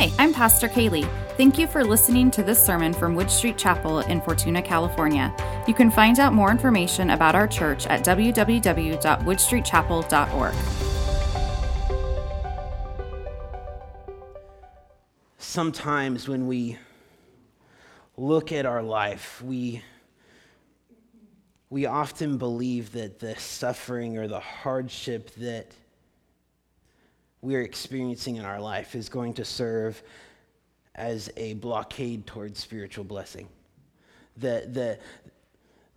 Hi, I'm Pastor Kaylee. Thank you for listening to this sermon from Wood Street Chapel in Fortuna, California. You can find out more information about our church at www.woodstreetchapel.org. Sometimes when we look at our life, we we often believe that the suffering or the hardship that we're experiencing in our life is going to serve as a blockade towards spiritual blessing. The, the,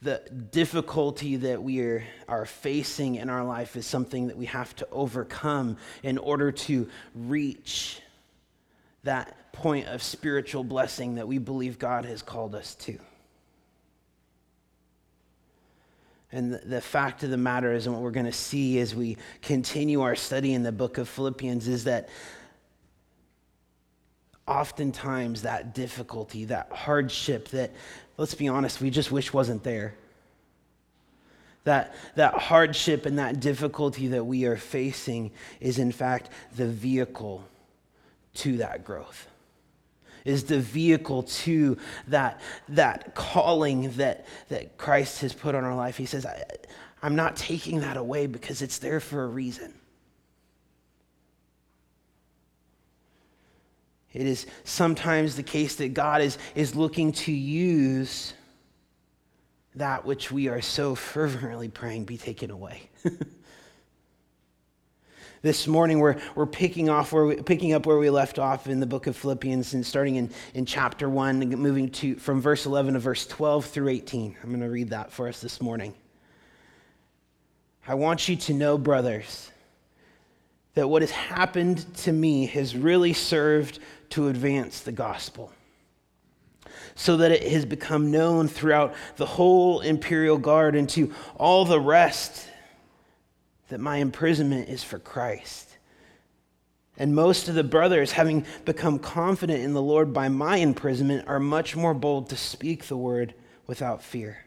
the difficulty that we are, are facing in our life is something that we have to overcome in order to reach that point of spiritual blessing that we believe God has called us to. And the fact of the matter is, and what we're going to see as we continue our study in the book of Philippians, is that oftentimes that difficulty, that hardship, that, let's be honest, we just wish wasn't there. That, that hardship and that difficulty that we are facing is, in fact, the vehicle to that growth is the vehicle to that, that calling that, that Christ has put on our life. He says, I, I'm not taking that away because it's there for a reason. It is sometimes the case that God is, is looking to use that which we are so fervently praying be taken away. This morning, we're, we're picking, off where we, picking up where we left off in the book of Philippians and starting in, in chapter 1 and moving to, from verse 11 to verse 12 through 18. I'm going to read that for us this morning. I want you to know, brothers, that what has happened to me has really served to advance the gospel so that it has become known throughout the whole imperial guard and to all the rest that my imprisonment is for Christ. And most of the brothers, having become confident in the Lord by my imprisonment, are much more bold to speak the word without fear.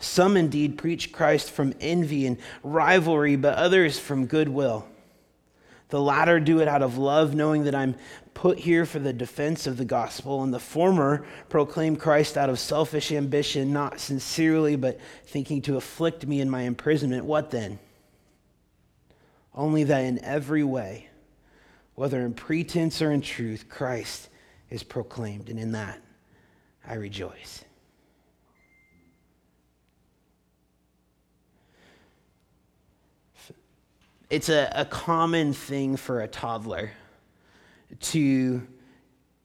Some indeed preach Christ from envy and rivalry, but others from goodwill. The latter do it out of love, knowing that I'm put here for the defense of the gospel, and the former proclaim Christ out of selfish ambition, not sincerely, but thinking to afflict me in my imprisonment. What then? Only that in every way, whether in pretense or in truth, Christ is proclaimed, and in that I rejoice. It's a, a common thing for a toddler to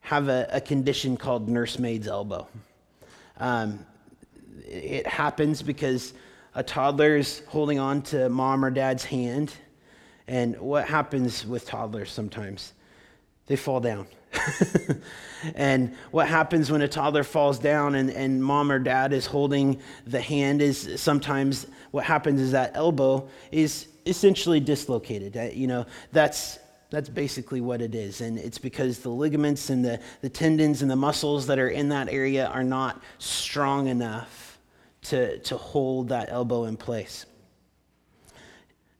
have a, a condition called nursemaid's elbow. Um, it happens because a toddler is holding on to mom or dad's hand and what happens with toddlers sometimes? They fall down. and what happens when a toddler falls down and, and mom or dad is holding the hand is sometimes what happens is that elbow is essentially dislocated. You know, that's that's basically what it is. And it's because the ligaments and the, the tendons and the muscles that are in that area are not strong enough to, to hold that elbow in place.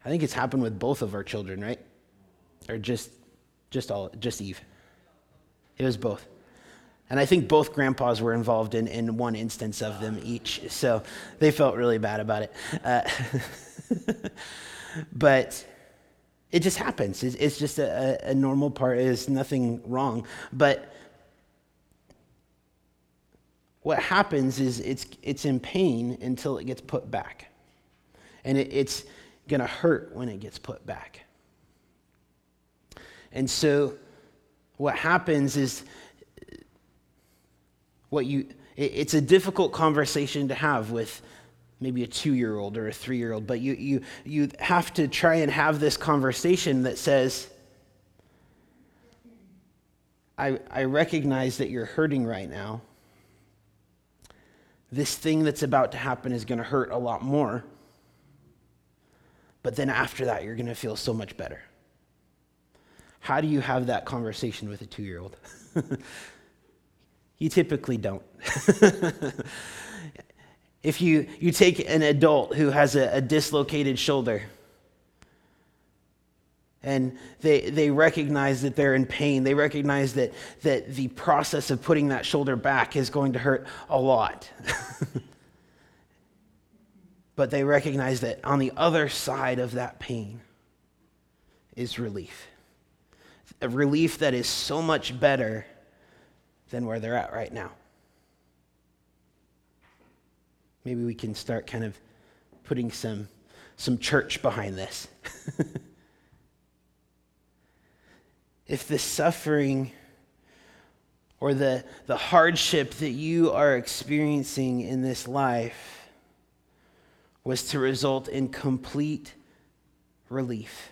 I think it's happened with both of our children, right? Or just just all just Eve. It was both. And I think both grandpas were involved in, in one instance of them each. So they felt really bad about it. Uh, but it just happens. It's, it's just a, a, normal part. There's nothing wrong. But what happens is it's, it's in pain until it gets put back. And it, it's, going to hurt when it gets put back. And so what happens is what you it's a difficult conversation to have with maybe a two-year-old or a three-year-old but you, you, you have to try and have this conversation that says I, I recognize that you're hurting right now this thing that's about to happen is going to hurt a lot more but then after that, you're going to feel so much better. How do you have that conversation with a two year old? you typically don't. if you, you take an adult who has a, a dislocated shoulder, and they, they recognize that they're in pain. They recognize that, that the process of putting that shoulder back is going to hurt a lot. but they recognize that on the other side of that pain is relief. A relief that is so much better than where they're at right now. Maybe we can start kind of putting some, some church behind this. if the suffering or the, the hardship that you are experiencing in this life was to result in complete relief?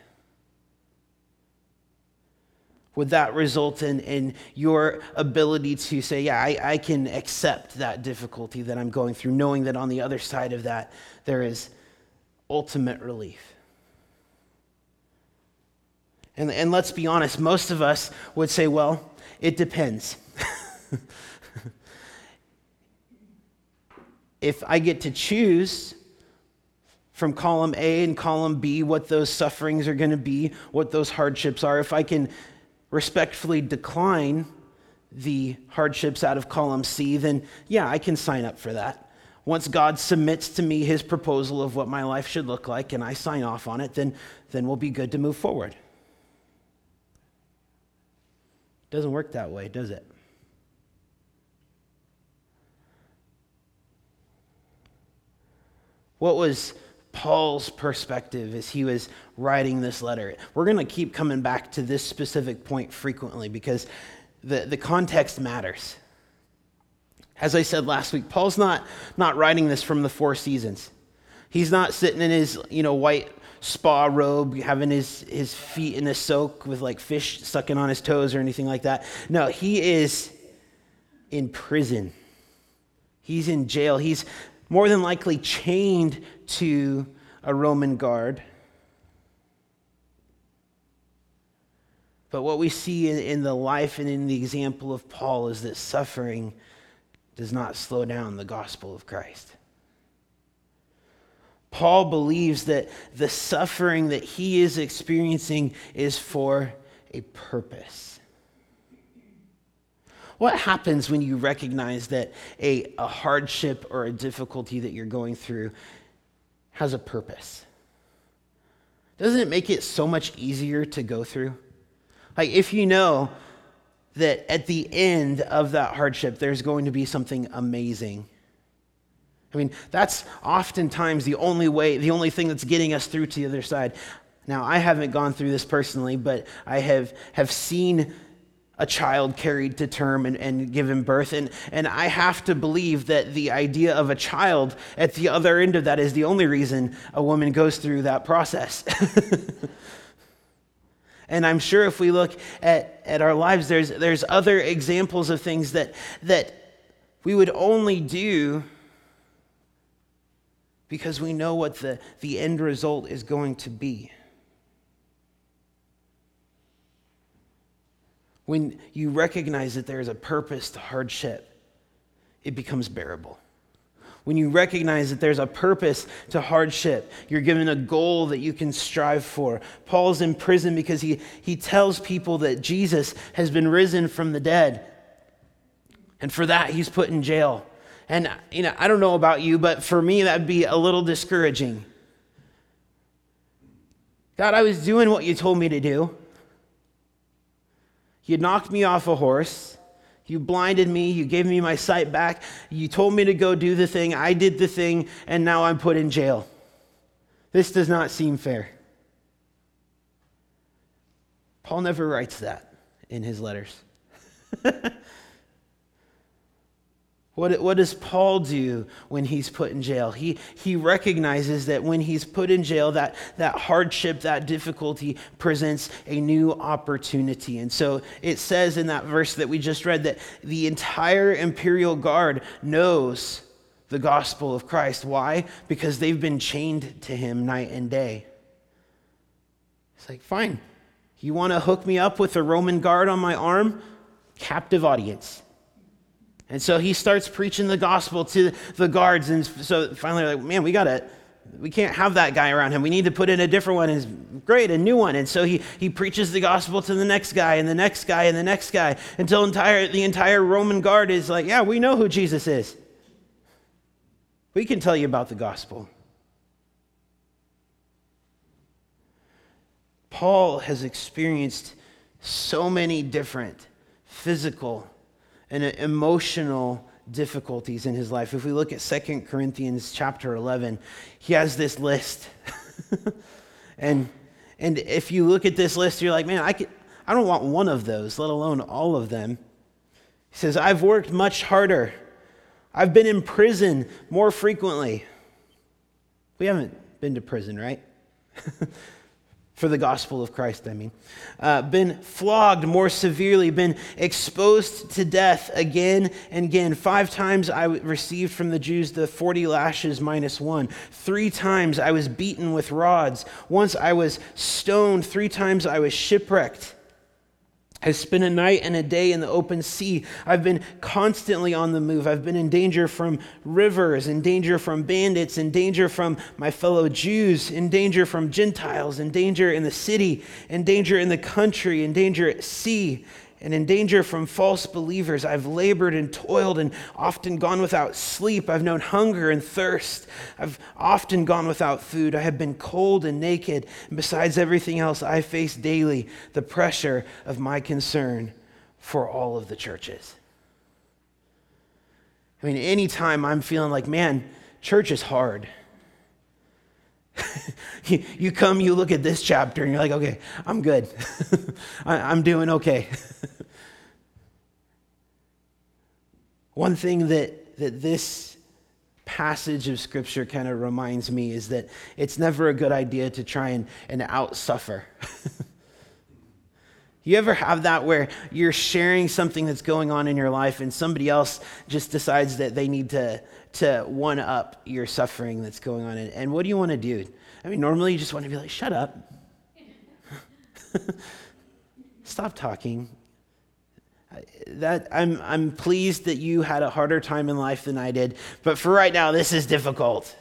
Would that result in, in your ability to say, Yeah, I, I can accept that difficulty that I'm going through, knowing that on the other side of that, there is ultimate relief? And, and let's be honest, most of us would say, Well, it depends. if I get to choose from column A and column B what those sufferings are going to be, what those hardships are, if I can respectfully decline the hardships out of column C, then yeah, I can sign up for that. Once God submits to me his proposal of what my life should look like and I sign off on it, then, then we'll be good to move forward. Doesn't work that way, does it? What was Paul's perspective as he was writing this letter. We're going to keep coming back to this specific point frequently because the, the context matters. As I said last week, Paul's not, not writing this from the four seasons. He's not sitting in his you know, white spa robe, having his, his feet in a soak with like fish sucking on his toes or anything like that. No, he is in prison. He's in jail. He's more than likely chained to a Roman guard. But what we see in, in, the life and in the example of Paul is that suffering does not slow down the gospel of Christ. Paul believes that the suffering that he is experiencing is for a purpose. What happens when you recognize that a, a hardship or a difficulty that you're going through has a purpose? Doesn't it make it so much easier to go through? Like, if you know that at the end of that hardship, there's going to be something amazing. I mean, that's oftentimes the only way, the only thing that's getting us through to the other side. Now, I haven't gone through this personally, but I have, have seen a child carried to term and, and given birth. And, and I have to believe that the idea of a child at the other end of that is the only reason a woman goes through that process. and I'm sure if we look at, at our lives, there's, there's other examples of things that, that we would only do because we know what the, the end result is going to be. When you recognize that there is a purpose to hardship, it becomes bearable. When you recognize that there's a purpose to hardship, you're given a goal that you can strive for. Paul's in prison because he, he tells people that Jesus has been risen from the dead. And for that, he's put in jail. And, you know, I don't know about you, but for me, that'd be a little discouraging. God, I was doing what you told me to do. You knocked me off a horse. You blinded me. You gave me my sight back. You told me to go do the thing. I did the thing, and now I'm put in jail. This does not seem fair. Paul never writes that in his letters. What, what does Paul do when he's put in jail? He, he recognizes that when he's put in jail, that, that hardship, that difficulty presents a new opportunity. And so it says in that verse that we just read that the entire imperial guard knows the gospel of Christ. Why? Because they've been chained to him night and day. It's like, fine. You want to hook me up with a Roman guard on my arm? Captive audience. And so he starts preaching the gospel to the guards. And so finally, like, man, we got to We can't have that guy around him. We need to put in a different one. And great, a new one. And so he, he preaches the gospel to the next guy and the next guy and the next guy until entire, the entire Roman guard is like, yeah, we know who Jesus is. We can tell you about the gospel. Paul has experienced so many different physical and emotional difficulties in his life. If we look at Second Corinthians chapter 11, he has this list. and, and if you look at this list, you're like, man, I, could, I don't want one of those, let alone all of them. He says, I've worked much harder. I've been in prison more frequently. We haven't been to prison, right? for the gospel of Christ, I mean, uh, been flogged more severely, been exposed to death again and again. Five times I received from the Jews the 40 lashes minus one. Three times I was beaten with rods. Once I was stoned. Three times I was shipwrecked. I spent a night and a day in the open sea. I've been constantly on the move. I've been in danger from rivers, in danger from bandits, in danger from my fellow Jews, in danger from Gentiles, in danger in the city, in danger in the country, in danger at sea, and in danger from false believers. I've labored and toiled and often gone without sleep. I've known hunger and thirst. I've often gone without food. I have been cold and naked. And besides everything else, I face daily the pressure of my concern for all of the churches. I mean, anytime I'm feeling like, man, church is hard. you, come, you look at this chapter, and you're like, okay, I'm good. I, am doing okay. One thing that, that this passage of Scripture kind of reminds me is that it's never a good idea to try and, and outsuffer. You ever have that where you're sharing something that's going on in your life and somebody else just decides that they need to, to one up your suffering that's going on? And, and what do you want to do? I mean, normally you just want to be like, shut up. Stop talking. That I'm, I'm pleased that you had a harder time in life than I did, but for right now, this is difficult.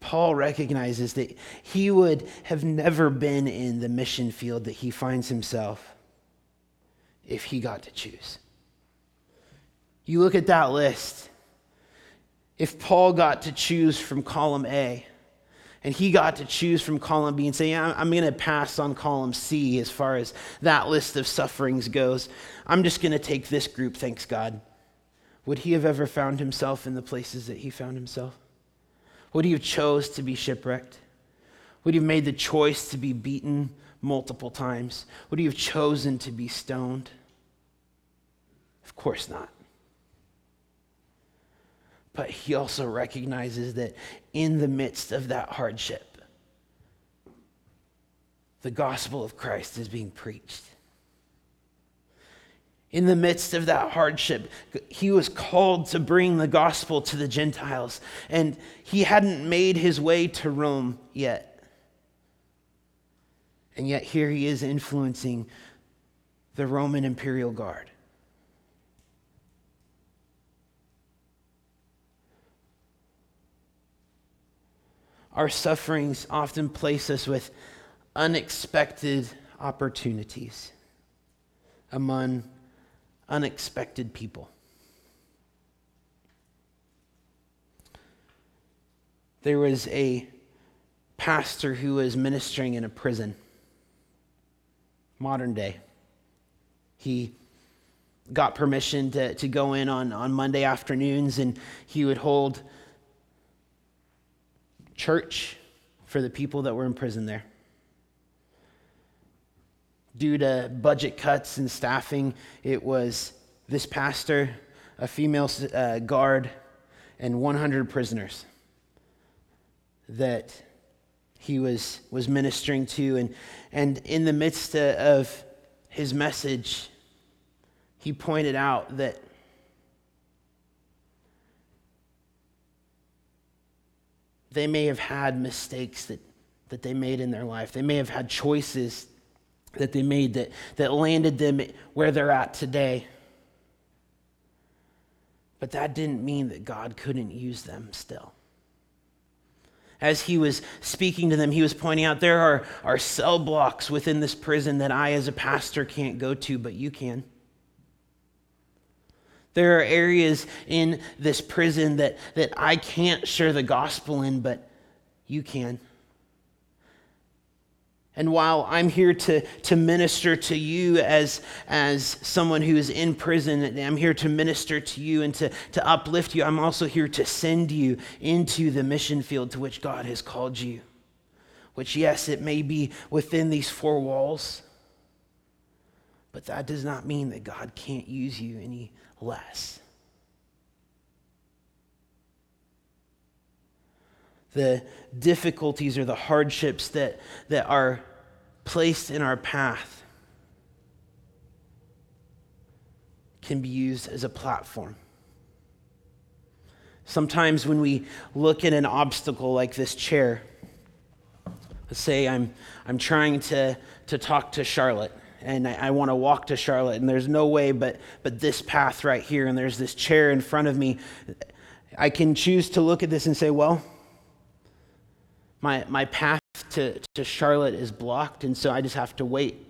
Paul recognizes that he would have never been in the mission field that he finds himself if he got to choose. You look at that list. If Paul got to choose from column A, and he got to choose from column B and say, yeah, I'm going to pass on column C as far as that list of sufferings goes. I'm just going to take this group, thanks God. Would he have ever found himself in the places that he found himself? Would he have chose to be shipwrecked? Would he have made the choice to be beaten multiple times? Would he have chosen to be stoned? Of course not. But he also recognizes that in the midst of that hardship, the gospel of Christ is being preached in the midst of that hardship, he was called to bring the gospel to the Gentiles, and he hadn't made his way to Rome yet. And yet, here he is influencing the Roman imperial guard. Our sufferings often place us with unexpected opportunities among unexpected people. There was a pastor who was ministering in a prison, modern day. He got permission to, to go in on, on Monday afternoons and he would hold church for the people that were in prison there due to budget cuts and staffing, it was this pastor, a female uh, guard, and 100 prisoners that he was, was ministering to. And, and in the midst of his message, he pointed out that they may have had mistakes that, that they made in their life. They may have had choices that they made that, that landed them where they're at today. But that didn't mean that God couldn't use them still. As he was speaking to them, he was pointing out there are, are cell blocks within this prison that I, as a pastor, can't go to, but you can. There are areas in this prison that, that I can't share the gospel in, but you can. And while I'm here to, to minister to you as, as someone who is in prison, I'm here to minister to you and to, to uplift you, I'm also here to send you into the mission field to which God has called you. Which, yes, it may be within these four walls, but that does not mean that God can't use you any less. The difficulties or the hardships that, that are placed in our path can be used as a platform. Sometimes when we look at an obstacle like this chair, let's say I'm, I'm trying to, to talk to Charlotte and I, I want to walk to Charlotte, and there's no way but, but this path right here, and there's this chair in front of me. I can choose to look at this and say, well, my, my path to, to Charlotte is blocked, and so I just have to wait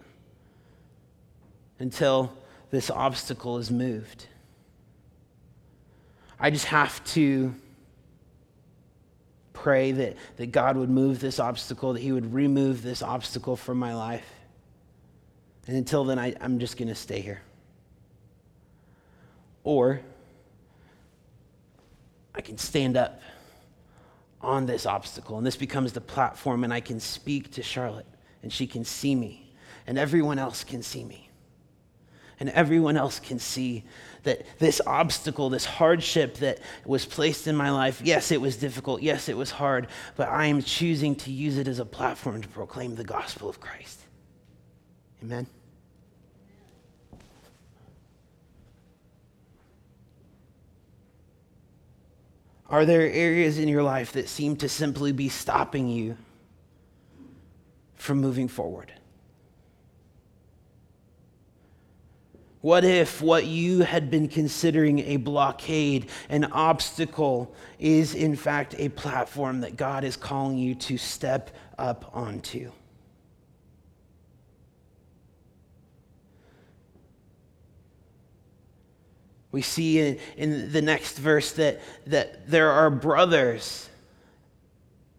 until this obstacle is moved. I just have to pray that, that God would move this obstacle, that He would remove this obstacle from my life. And until then, I, I'm just going to stay here. Or I can stand up on this obstacle, and this becomes the platform, and I can speak to Charlotte, and she can see me, and everyone else can see me. And everyone else can see that this obstacle, this hardship that was placed in my life, yes, it was difficult. Yes, it was hard. But I am choosing to use it as a platform to proclaim the gospel of Christ. Amen. Are there areas in your life that seem to simply be stopping you from moving forward? What if what you had been considering a blockade, an obstacle, is in fact a platform that God is calling you to step up onto? We see in, in the next verse that, that there are brothers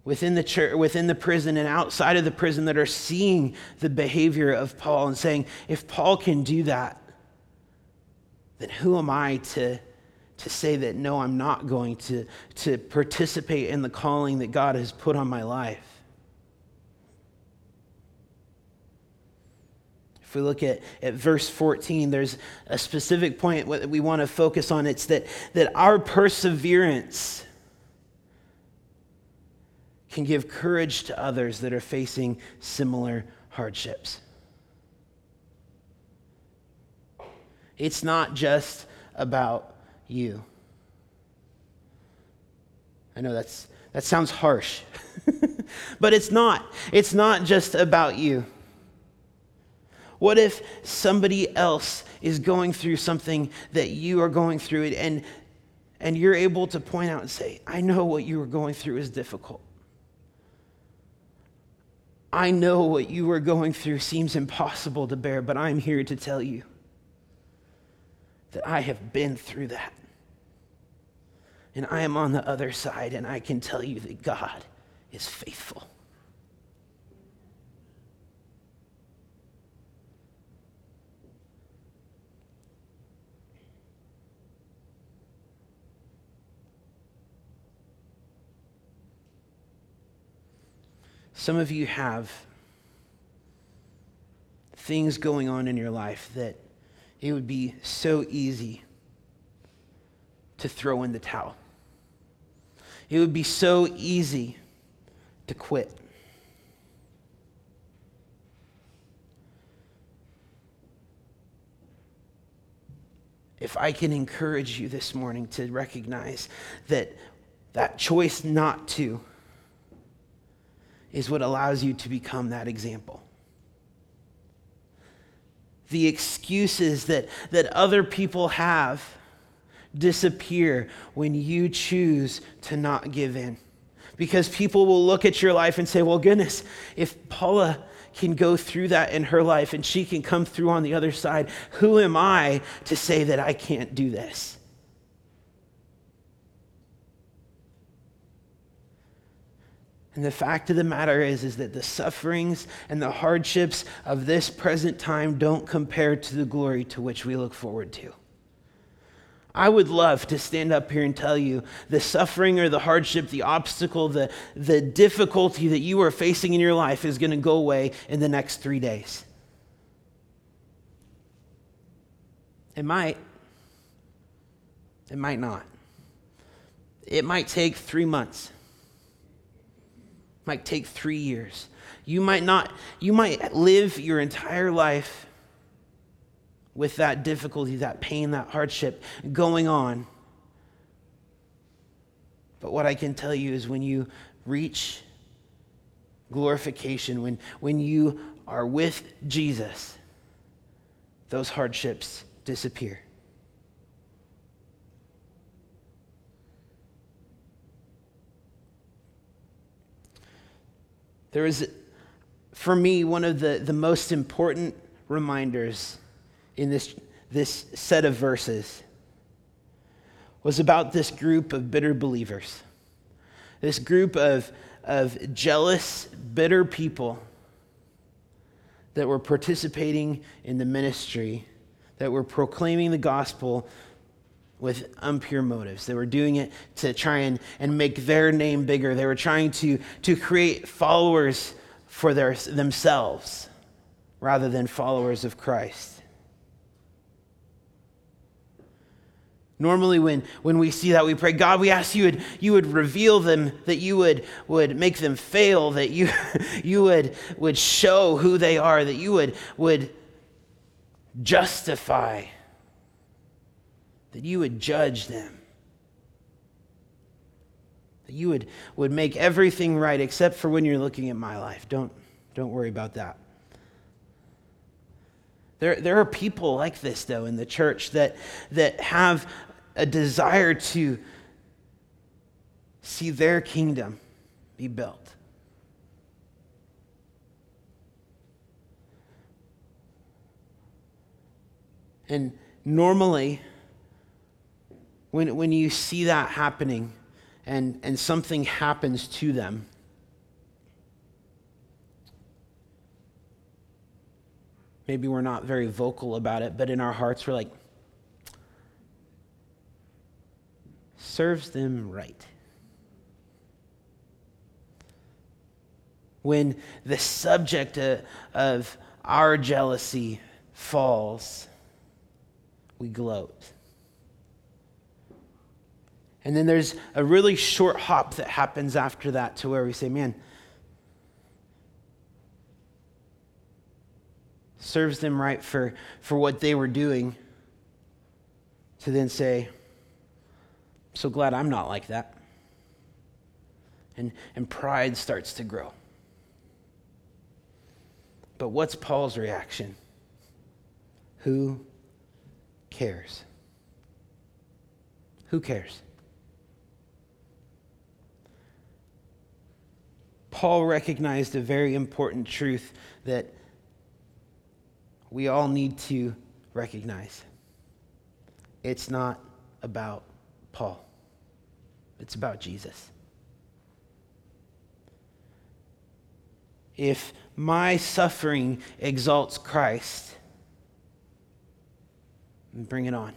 within the church, within the prison and outside of the prison that are seeing the behavior of Paul and saying, if Paul can do that, then who am I to, to say that no, I'm not going to, to participate in the calling that God has put on my life? If we look at, at verse 14, there's a specific point that we want to focus on. It's that, that our perseverance can give courage to others that are facing similar hardships. It's not just about you. I know that's, that sounds harsh, but it's not. It's not just about you. What if somebody else is going through something that you are going through and, and you're able to point out and say, I know what you are going through is difficult. I know what you are going through seems impossible to bear, but I'm here to tell you that I have been through that. And I am on the other side, and I can tell you that God is faithful. Some of you have things going on in your life that it would be so easy to throw in the towel. It would be so easy to quit. If I can encourage you this morning to recognize that that choice not to is what allows you to become that example. The excuses that, that other people have disappear when you choose to not give in. Because people will look at your life and say, well, goodness, if Paula can go through that in her life and she can come through on the other side, who am I to say that I can't do this? And the fact of the matter is, is that the sufferings and the hardships of this present time don't compare to the glory to which we look forward to. I would love to stand up here and tell you the suffering or the hardship, the obstacle, the, the difficulty that you are facing in your life is going to go away in the next three days. It might. It might not. It might take three months might take three years. You might not, you might live your entire life with that difficulty, that pain, that hardship going on. But what I can tell you is when you reach glorification, when, when you are with Jesus, those hardships disappear. There is, for me, one of the, the most important reminders in this, this set of verses was about this group of bitter believers. This group of, of jealous, bitter people that were participating in the ministry, that were proclaiming the gospel with impure motives. They were doing it to try and, and make their name bigger. They were trying to, to create followers for their, themselves rather than followers of Christ. Normally, when, when we see that, we pray, God, we ask you would, you would reveal them, that you would, would make them fail, that you, you would, would show who they are, that you would, would justify that you would judge them. That you would, would make everything right except for when you're looking at my life. Don't, don't worry about that. There, there are people like this, though, in the church that, that have a desire to see their kingdom be built. And normally, when, when you see that happening and, and something happens to them, maybe we're not very vocal about it, but in our hearts we're like, serves them right. When the subject of, of our jealousy falls, we gloat. And then there's a really short hop that happens after that to where we say, man, serves them right for, for what they were doing to then say, so glad I'm not like that. And, and pride starts to grow. But what's Paul's reaction? Who cares? Who cares? Paul recognized a very important truth that we all need to recognize. It's not about Paul, it's about Jesus. If my suffering exalts Christ, bring it on.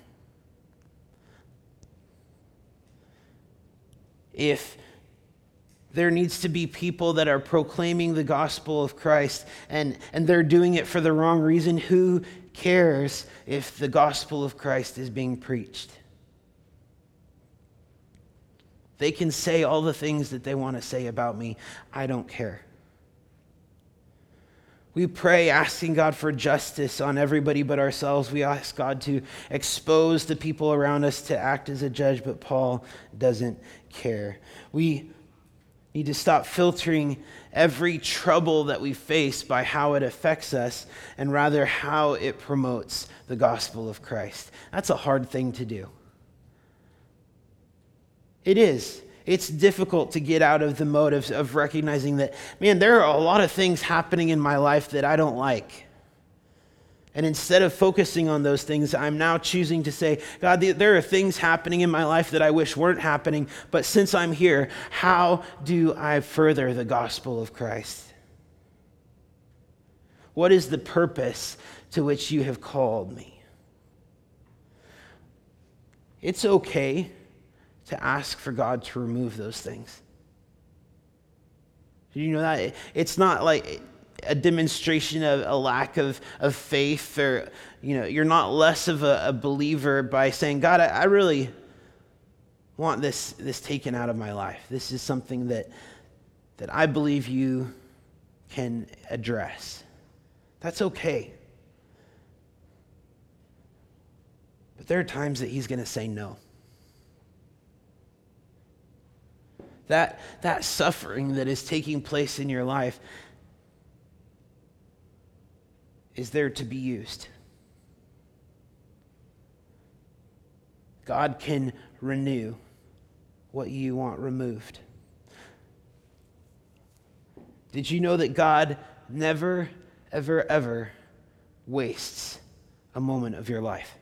If there needs to be people that are proclaiming the gospel of Christ and, and they're doing it for the wrong reason. Who cares if the gospel of Christ is being preached? They can say all the things that they want to say about me. I don't care. We pray asking God for justice on everybody but ourselves. We ask God to expose the people around us to act as a judge, but Paul doesn't care. We need to stop filtering every trouble that we face by how it affects us and rather how it promotes the gospel of Christ. That's a hard thing to do. It is. It's difficult to get out of the of, of recognizing that, man, there are a lot of things happening in my life that I don't like. And instead of focusing on those things, I'm now choosing to say, God, there are things happening in my life that I wish weren't happening, but since I'm here, how do I further the gospel of Christ? What is the purpose to which you have called me? It's okay to ask for God to remove those things. Did you know that? It's not like a demonstration of a lack of, of faith or, you know, you're not less of a, a believer by saying, God, I, I really want this, this taken out of my life. This is something that, that I believe you can address. That's okay. But there are times that he's going to say no. That, that suffering that is taking place in your life, is there to be used. God can renew what you want removed. Did you know that God never, ever, ever wastes a moment of your life?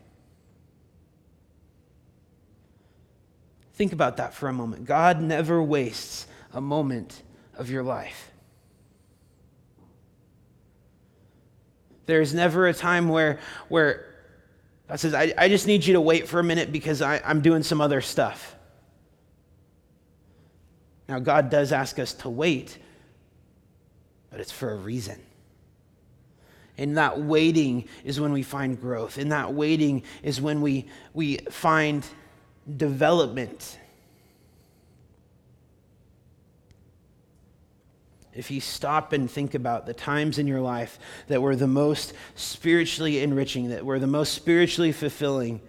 Think about that for a moment. God never wastes a moment of your life. There's never a time where, where God says, I, I just need you to wait for a minute because I, I'm doing some other stuff. Now, God does ask us to wait, but it's for a reason. And that waiting is when we find growth. And that waiting is when we, we find development. If you stop and think about the times in your life that were the most spiritually enriching, that were the most spiritually fulfilling,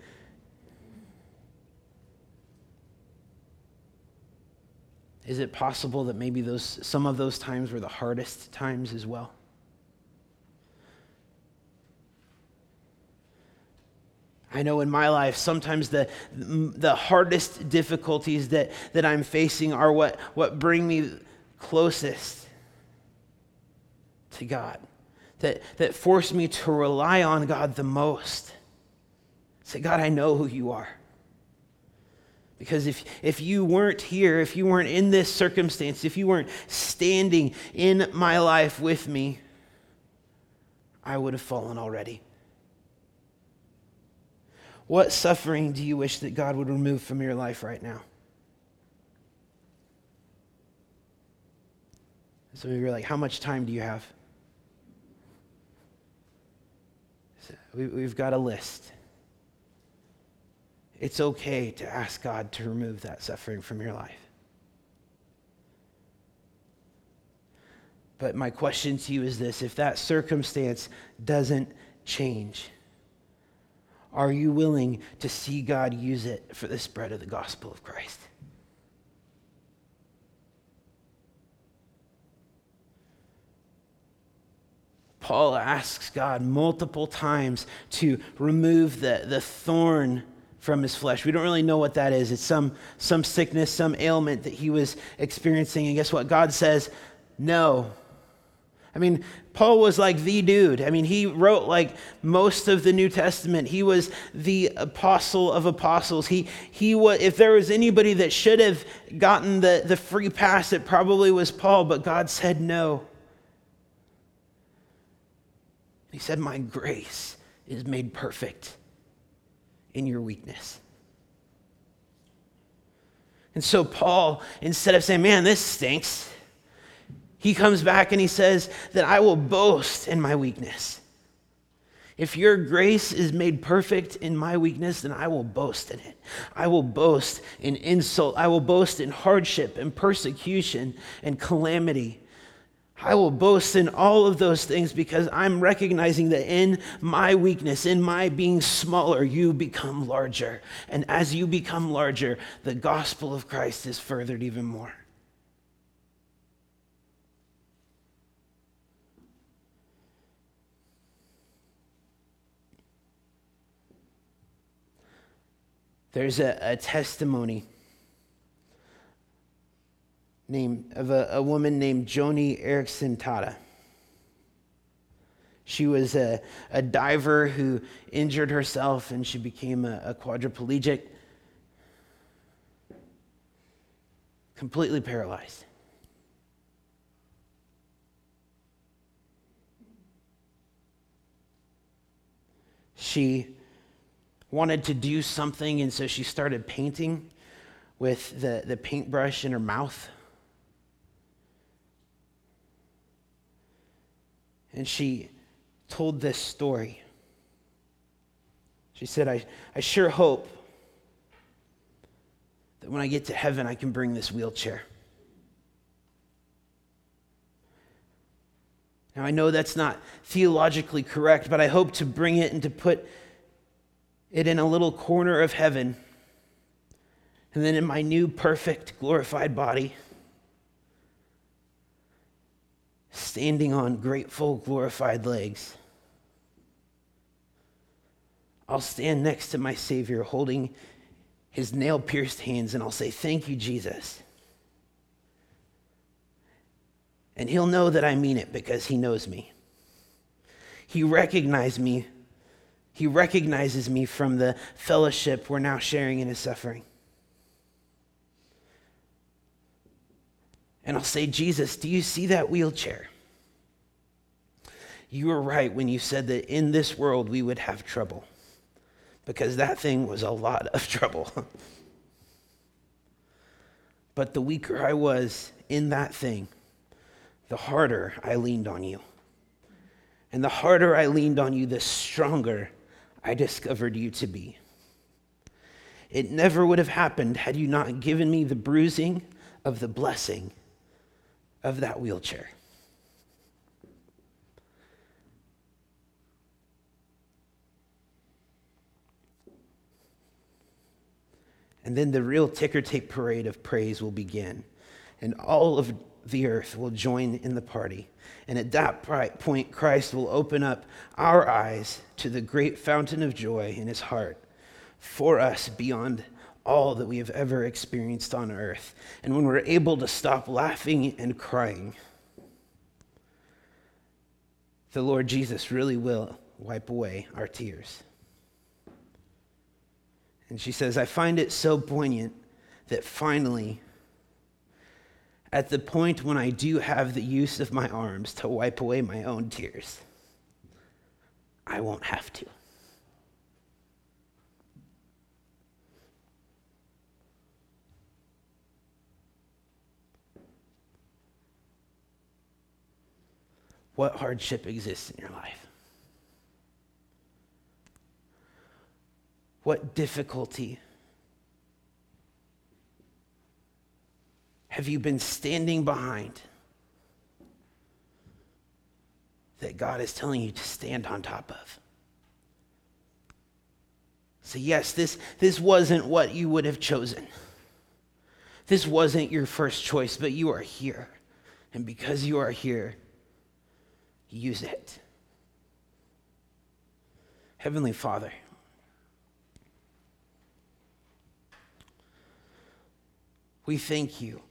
is it possible that maybe those, some of those times were the hardest times as well? I know in my life, sometimes the, the hardest difficulties that, that I'm facing are what, what bring me closest to God, that, that forced me to rely on God the most. Say, God, I know who you are. Because if, if you weren't here, if you weren't in this circumstance, if you weren't standing in my life with me, I would have fallen already. What suffering do you wish that God would remove from your life right now? Some of you are like, how much time do you have? We, have got a list. It's okay to ask God to remove that suffering from your life. But my question to you is this if that circumstance doesn't change, are you willing to see God use it for the spread of the gospel of Christ? Paul asks God multiple times to remove the, the thorn from his flesh. We don't really know what that is. It's some, some sickness, some ailment that he was experiencing. And guess what? God says, no. I mean, Paul was like the dude. I mean, he wrote like most of the New Testament. He was the apostle of apostles. He, he was, if there was anybody that should have gotten the, the free pass, it probably was Paul, but God said no. He said, My grace is made perfect in your weakness. And so, Paul, instead of saying, Man, this stinks, he comes back and he says that I will boast in my weakness. If your grace is made perfect in my weakness, then I will boast in it. I will boast in insult. I will boast in hardship and persecution and calamity. I will boast in all of those things because I'm recognizing that in my weakness, in my being smaller, you become larger. And as you become larger, the gospel of Christ is furthered even more. There's a, a testimony named, of a, a woman named Joni Eareckson Tada. She was a, a diver who injured herself and she became a, a quadriplegic, completely paralyzed. She wanted to do something, and so she started painting with the, the paintbrush in her mouth. And she told this story. She said, I, I sure hope that when I get to heaven, I can bring this wheelchair. Now, I know that's not theologically correct, but I hope to bring it and to put it in a little corner of heaven. And then in my new, perfect, glorified body, standing on grateful, glorified legs, I'll stand next to my Savior holding his nail pierced hands and I'll say, Thank you, Jesus. And he'll know that I mean it because he knows me. He recognized me. He recognizes me from the fellowship we're now sharing in his suffering. And I'll say, Jesus, do you see that wheelchair? You were right when you said that in this world we would have trouble, because that thing was a lot of trouble. but the weaker I was in that thing, the harder I leaned on you. And the harder I leaned on you, the stronger I discovered you to be. It never would have happened had you not given me the bruising of the blessing of that wheelchair. And then the real ticker tape parade of praise will begin. And all of the earth will join in the party. And at that point, Christ will open up our eyes to the great fountain of joy in his heart for us beyond all that we have ever experienced on earth. And when we're able to stop laughing and crying, the Lord Jesus really will wipe away our tears. And she says, I find it so poignant that finally at the point when I do have the use of my arms to wipe away my own tears, I won't have to. What hardship exists in your life? What difficulty have you been standing behind that God is telling you to stand on top of? So, yes, this, this wasn't what you would have chosen. This wasn't your first choice, but you are here. And because you are here, use it. Heavenly Father, we thank you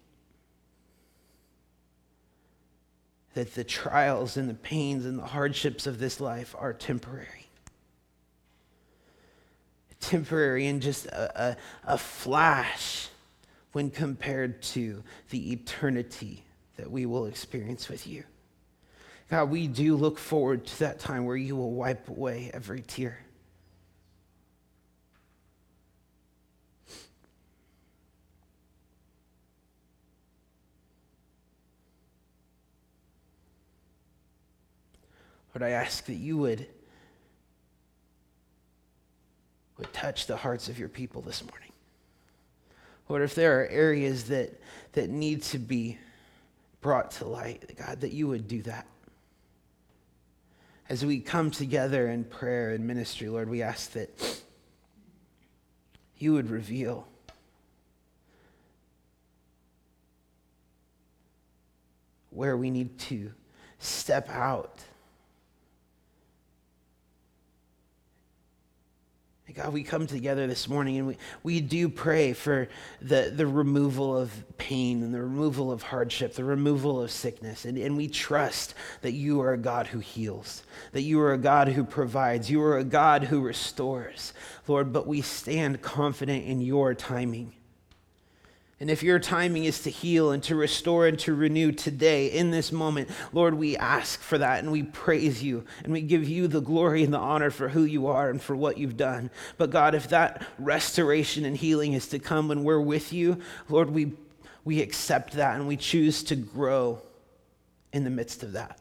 that the trials and the pains and the hardships of this life are temporary. Temporary and just a, a, a, flash when compared to the eternity that we will experience with you. God, we do look forward to that time where you will wipe away every tear. Lord, I ask that you would, would touch the hearts of your people this morning. Lord, if there are areas that, that need to be brought to light, God, that you would do that. As we come together in prayer and ministry, Lord, we ask that you would reveal where we need to step out God, we come together this morning and we, we do pray for the, the removal of pain and the removal of hardship, the removal of sickness. And, and we trust that you are a God who heals, that you are a God who provides, you are a God who restores, Lord. But we stand confident in your timing. And if your timing is to heal and to restore and to renew today, in this moment, Lord, we ask for that and we praise you and we give you the glory and the honor for who you are and for what you've done. But God, if that restoration and healing is to come when we're with you, Lord, we, we accept that and we choose to grow in the midst of that.